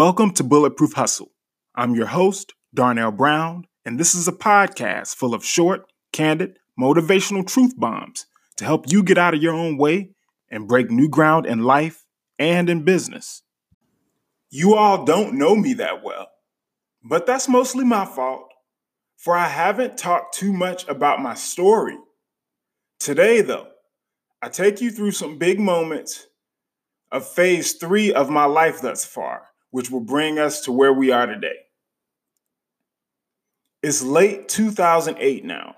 Welcome to Bulletproof Hustle. I'm your host, Darnell Brown, and this is a podcast full of short, candid, motivational truth bombs to help you get out of your own way and break new ground in life and in business. You all don't know me that well, but that's mostly my fault, for I haven't talked too much about my story. Today, though, I take you through some big moments of phase three of my life thus far, which will bring us to where we are today. It's late 2008 now.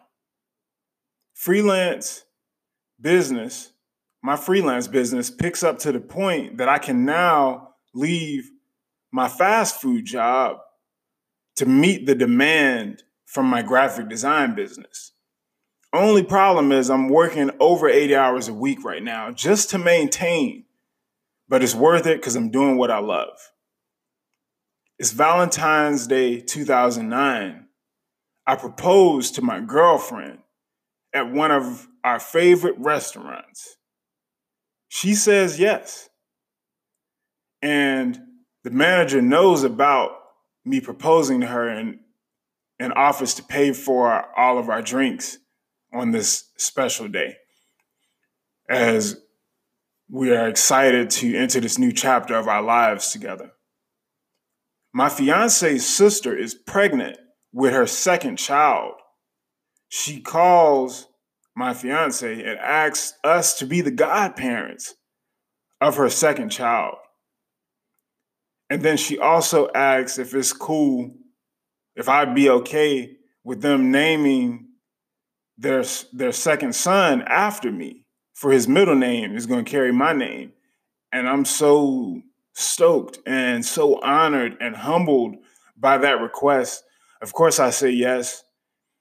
Freelance business, my freelance business picks up to the point that I can now leave my fast food job to meet the demand from my graphic design business. Only problem is I'm working over 80 hours a week right now just to maintain, but it's worth it because I'm doing what I love. It's Valentine's Day 2009. I proposed to my girlfriend at one of our favorite restaurants. She says yes. And the manager knows about me proposing to her and, and offers to pay for all of our drinks on this special day as we are excited to enter this new chapter of our lives together. My fiance's sister is pregnant with her second child. She calls my fiance and asks us to be the godparents of her second child. And then she also asks if it's cool, if I'd be okay with them naming their, their second son after me, for his middle name is going to carry my name. And I'm so stoked and so honored and humbled by that request. Of course, I say yes.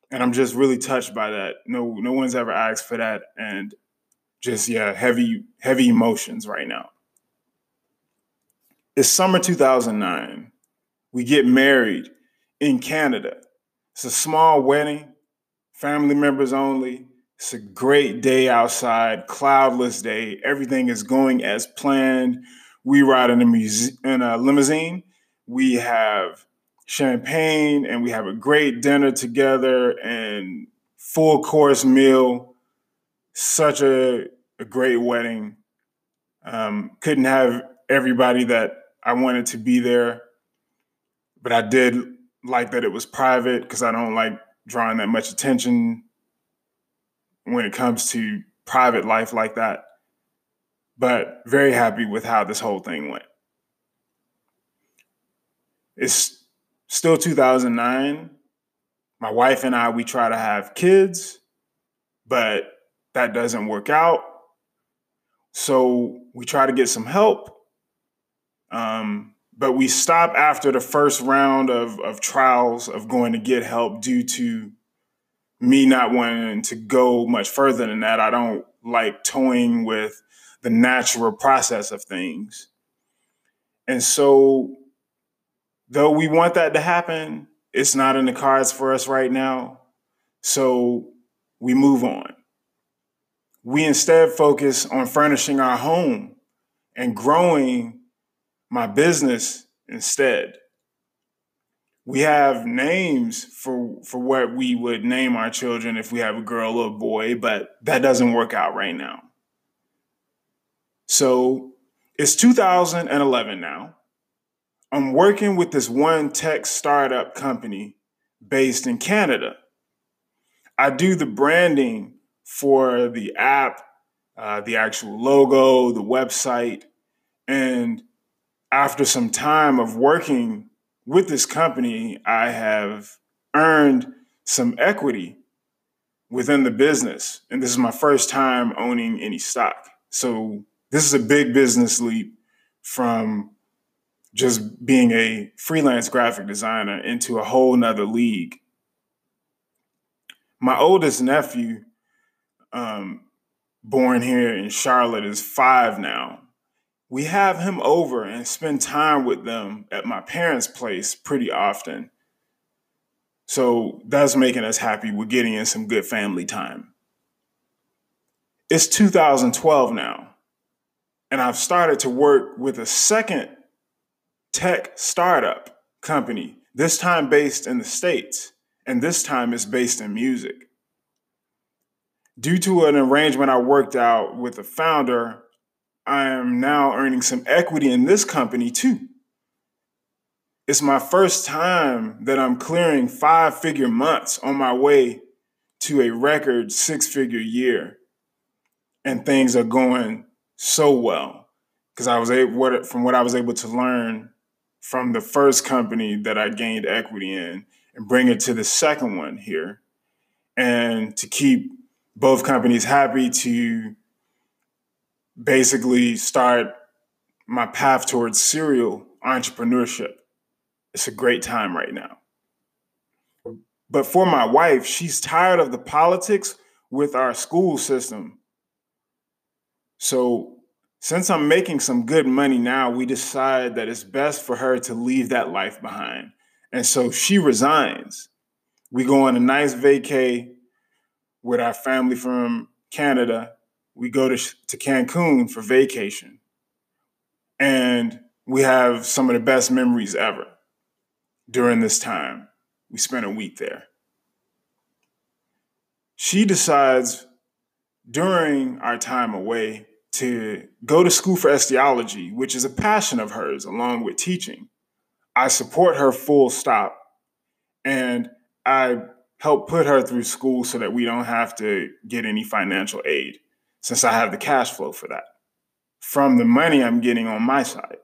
And I'm just really touched by that. No, no one's ever asked for that. And just, yeah, heavy, heavy emotions right now. It's summer 2009. We get married in Canada. It's a small wedding, family members only. It's a great day outside, cloudless day. Everything is going as planned. We ride in a, muse- in a limousine. We have champagne and we have a great dinner together and full course meal. Such a, a great wedding. Um, couldn't have everybody that I wanted to be there, but I did like that it was private because I don't like drawing that much attention when it comes to private life like that. But very happy with how this whole thing went. It's still 2009. My wife and I, we try to have kids, but that doesn't work out. So we try to get some help um, but we stop after the first round of, of trials of going to get help due to me not wanting to go much further than that. I don't like toying with the natural process of things. And so, though we want that to happen, it's not in the cards for us right now. So, we move on. We instead focus on furnishing our home and growing my business instead. We have names for for what we would name our children if we have a girl or a boy, but that doesn't work out right now. So it's 2011 now. I'm working with this one tech startup company based in Canada. I do the branding for the app, uh, the actual logo, the website, and after some time of working with this company, I have earned some equity within the business. And this is my first time owning any stock. So this is a big business leap from just being a freelance graphic designer into a whole nother league. My oldest nephew, um, born here in Charlotte, is five now we have him over and spend time with them at my parents' place pretty often. So that's making us happy. We're getting in some good family time. It's 2012 now, and I've started to work with a second tech startup company, this time based in the States, and this time it's based in music. Due to an arrangement I worked out with the founder, I am now earning some equity in this company too. It's my first time that I'm clearing five figure months on my way to a record six figure year. And things are going so well because I was able, from what I was able to learn from the first company that I gained equity in and bring it to the second one here and to keep both companies happy to basically start my path towards serial entrepreneurship. It's a great time right now. But for my wife, she's tired of the politics with our school system. So, since I'm making some good money now, we decide that it's best for her to leave that life behind. And so she resigns. We go on a nice vacay with our family from Canada. We go to, to Cancun for vacation. And we have some of the best memories ever during this time. We spent a week there. She decides during our time away to go to school for esthiology, which is a passion of hers, along with teaching. I support her full stop. And I help put her through school so that we don't have to get any financial aid, since I have the cash flow for that from the money I'm getting on my side.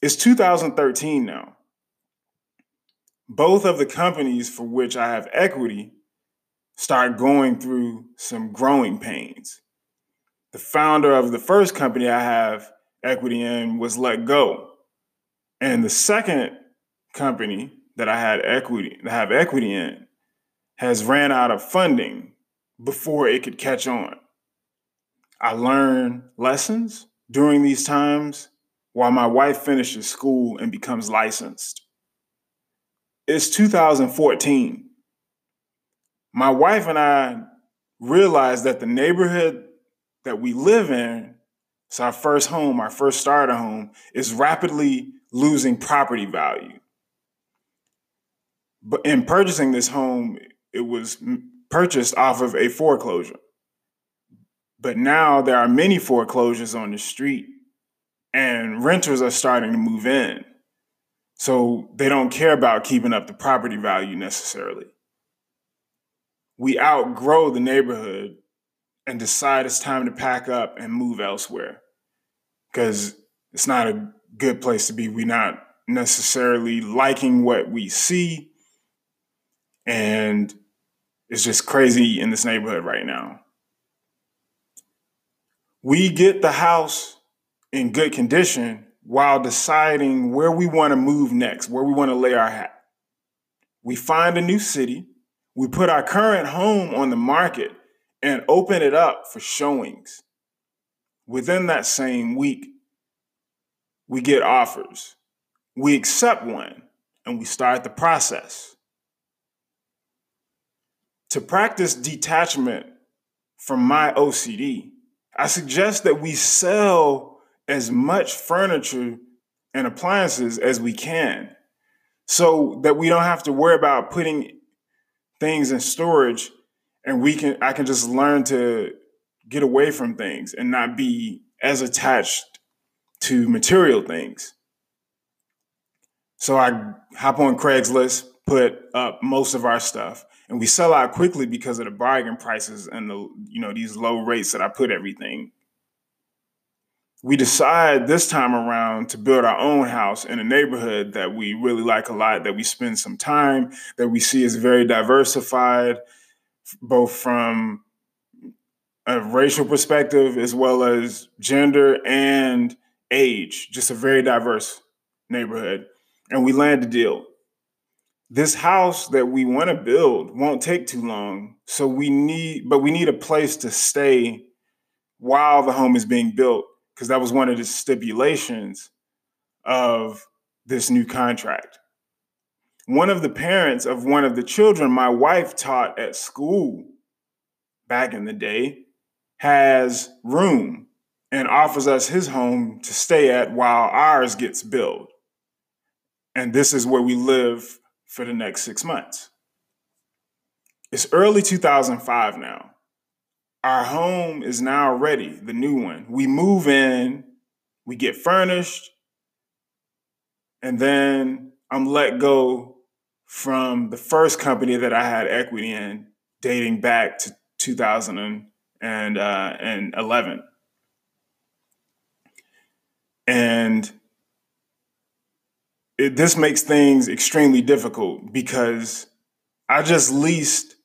It's 2013 now. Both of the companies for which I have equity start going through some growing pains. The founder of the first company I have equity in was let go. And the second company that I had equity, that have equity in, has ran out of funding before it could catch on. I learn lessons during these times while my wife finishes school and becomes licensed. It's 2014. My wife and I realized that the neighborhood that we live in, it's our first home, our first starter home, is rapidly losing property value. But in purchasing this home, it was purchased off of a foreclosure. But now there are many foreclosures on the street, and renters are starting to move in. So they don't care about keeping up the property value necessarily. We outgrow the neighborhood and decide it's time to pack up and move elsewhere because it's not a good place to be. We're not necessarily liking what we see and it's just crazy in this neighborhood right now. We get the house in good condition while deciding where we want to move next, where we want to lay our hat. We find a new city, we put our current home on the market and open it up for showings. Within that same week, we get offers. We accept one and we start the process. To practice detachment from my OCD, I suggest that we sell as much furniture and appliances as we can so that we don't have to worry about putting things in storage and we can I can just learn to get away from things and not be as attached to material things. So I hop on Craigslist, put up most of our stuff and we sell out quickly because of the bargain prices and the you know these low rates that I put everything. We decide this time around to build our own house in a neighborhood that we really like a lot, that we spend some time, that we see is very diversified, both from a racial perspective as well as gender and age. Just a very diverse neighborhood. And we land a deal this house that we want to build won't take too long. So we need, but we need a place to stay while the home is being built, because that was one of the stipulations of this new contract. One of the parents of one of the children my wife taught at school back in the day has room and offers us his home to stay at while ours gets built. And this is where we live for the next six months. It's early 2005 now. Our home is now ready, the new one. We move in, we get furnished, and then I'm let go from the first company that I had equity in, dating back to 2011. Uh, and it, this makes things extremely difficult because I just leased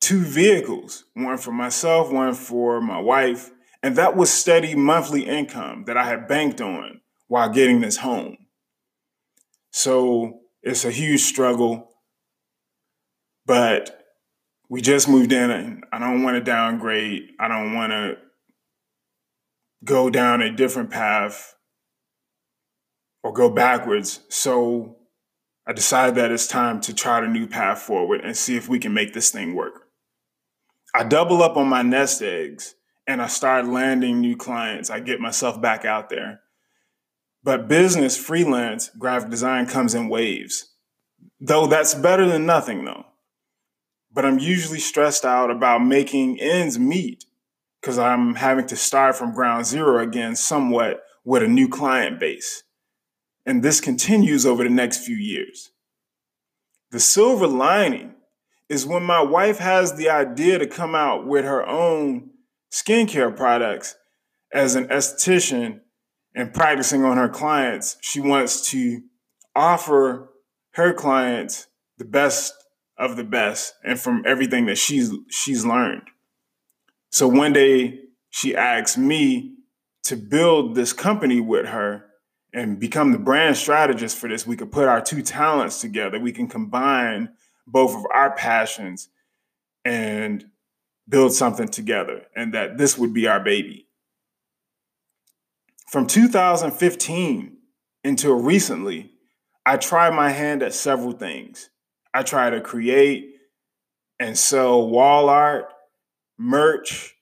two vehicles, one for myself, one for my wife. And that was steady monthly income that I had banked on while getting this home. So it's a huge struggle, but we just moved in and I don't want to downgrade. I don't want to go down a different path or go backwards. So I decided that it's time to chart a new path forward and see if we can make this thing work. I double up on my nest eggs and I start landing new clients. I get myself back out there. But business, freelance, graphic design comes in waves. Though that's better than nothing, though. But I'm usually stressed out about making ends meet because I'm having to start from ground zero again, somewhat with a new client base. And this continues over the next few years. The silver lining is when my wife has the idea to come out with her own skincare products as an esthetician and practicing on her clients, she wants to offer her clients the best of the best and from everything that she's she's learned. So one day she asked me to build this company with her and become the brand strategist for this. We could put our two talents together. We can combine both of our passions and build something together, and that this would be our baby. From 2015 until recently, I tried my hand at several things. I tried to create and sell wall art, merch,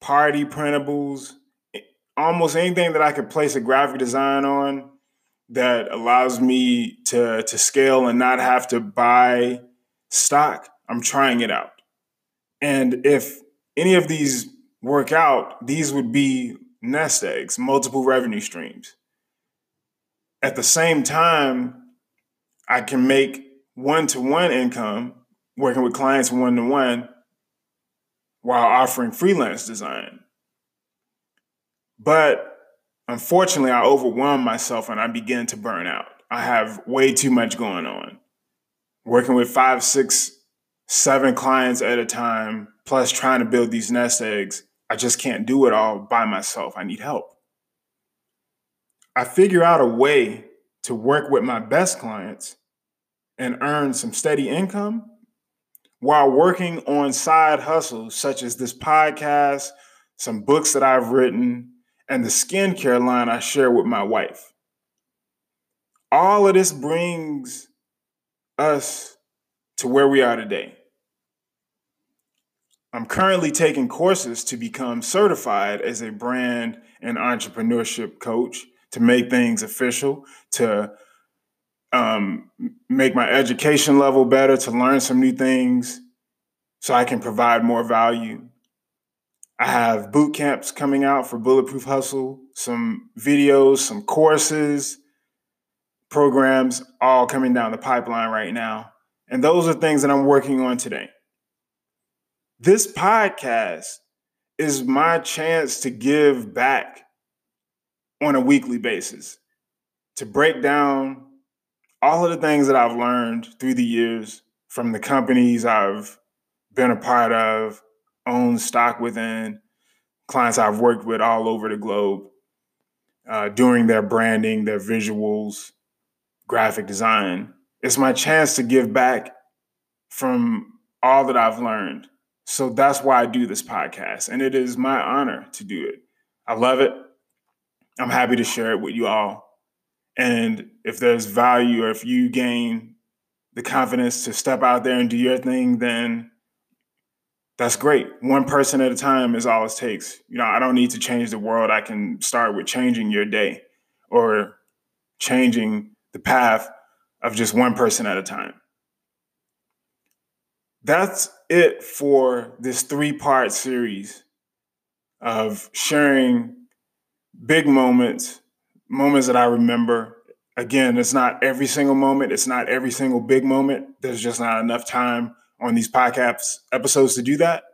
party printables, almost anything that I could place a graphic design on that allows me to to scale and not have to buy stock. I'm trying it out. And if any of these work out, these would be nest eggs, multiple revenue streams. At the same time, I can make one to one income working with clients one to one while offering freelance design. But unfortunately, I overwhelm myself and I begin to burn out. I have way too much going on. Working with five, six, seven clients at a time, plus trying to build these nest eggs, I just can't do it all by myself. I need help. I figure out a way to work with my best clients and earn some steady income while working on side hustles such as this podcast, some books that I've written, and the skincare line I share with my wife. All of this brings us to where we are today. I'm currently taking courses to become certified as a brand and entrepreneurship coach to make things official, to um, make my education level better, to learn some new things so I can provide more value. I have boot camps coming out for Bulletproof Hustle, some videos, some courses, programs, all coming down the pipeline right now. And those are things that I'm working on today. This podcast is my chance to give back on a weekly basis, to break down all of the things that I've learned through the years from the companies I've been a part of, owned stock within, clients I've worked with all over the globe, uh, doing their branding, their visuals, graphic design. It's my chance to give back from all that I've learned. So that's why I do this podcast. And it is my honor to do it. I love it. I'm happy to share it with you all. And if there's value or if you gain the confidence to step out there and do your thing, then that's great. One person at a time is all it takes. You know, I don't need to change the world. I can start with changing your day or changing the path of just one person at a time. That's it for this three part series of sharing big moments, moments that I remember. Again, it's not every single moment, it's not every single big moment. There's just not enough time on these podcast episodes to do that.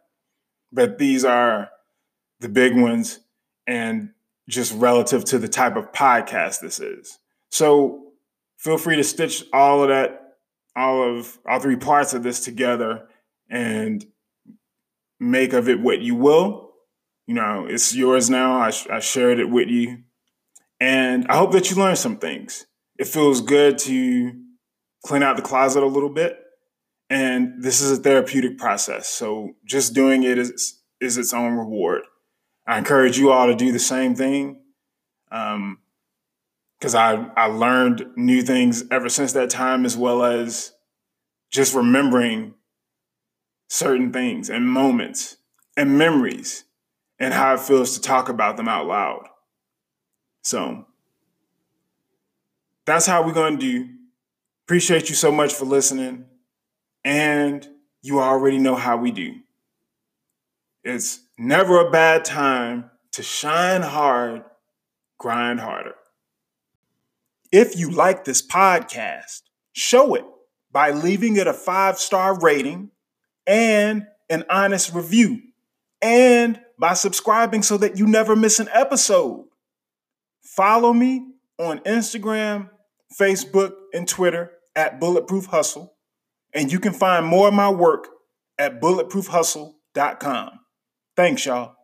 But these are the big ones and just relative to the type of podcast this is. So feel free to stitch all of that, all of all three parts of this together and make of it what you will. You know, it's yours now. I, I shared it with you. And I hope that you learned some things. It feels good to clean out the closet a little bit. And this is a therapeutic process. So just doing it is, is its own reward. I encourage you all to do the same thing. Um, because I, I learned new things ever since that time, as well as just remembering certain things and moments and memories and how it feels to talk about them out loud. So that's how we're going to do. Appreciate you so much for listening. And you already know how we do. It's never a bad time to shine hard, grind harder. If you like this podcast, show it by leaving it a five star rating and an honest review, and by subscribing so that you never miss an episode. Follow me on Instagram, Facebook, and Twitter at Bulletproof Hustle, and you can find more of my work at bulletproofhustle.com. Thanks, y'all.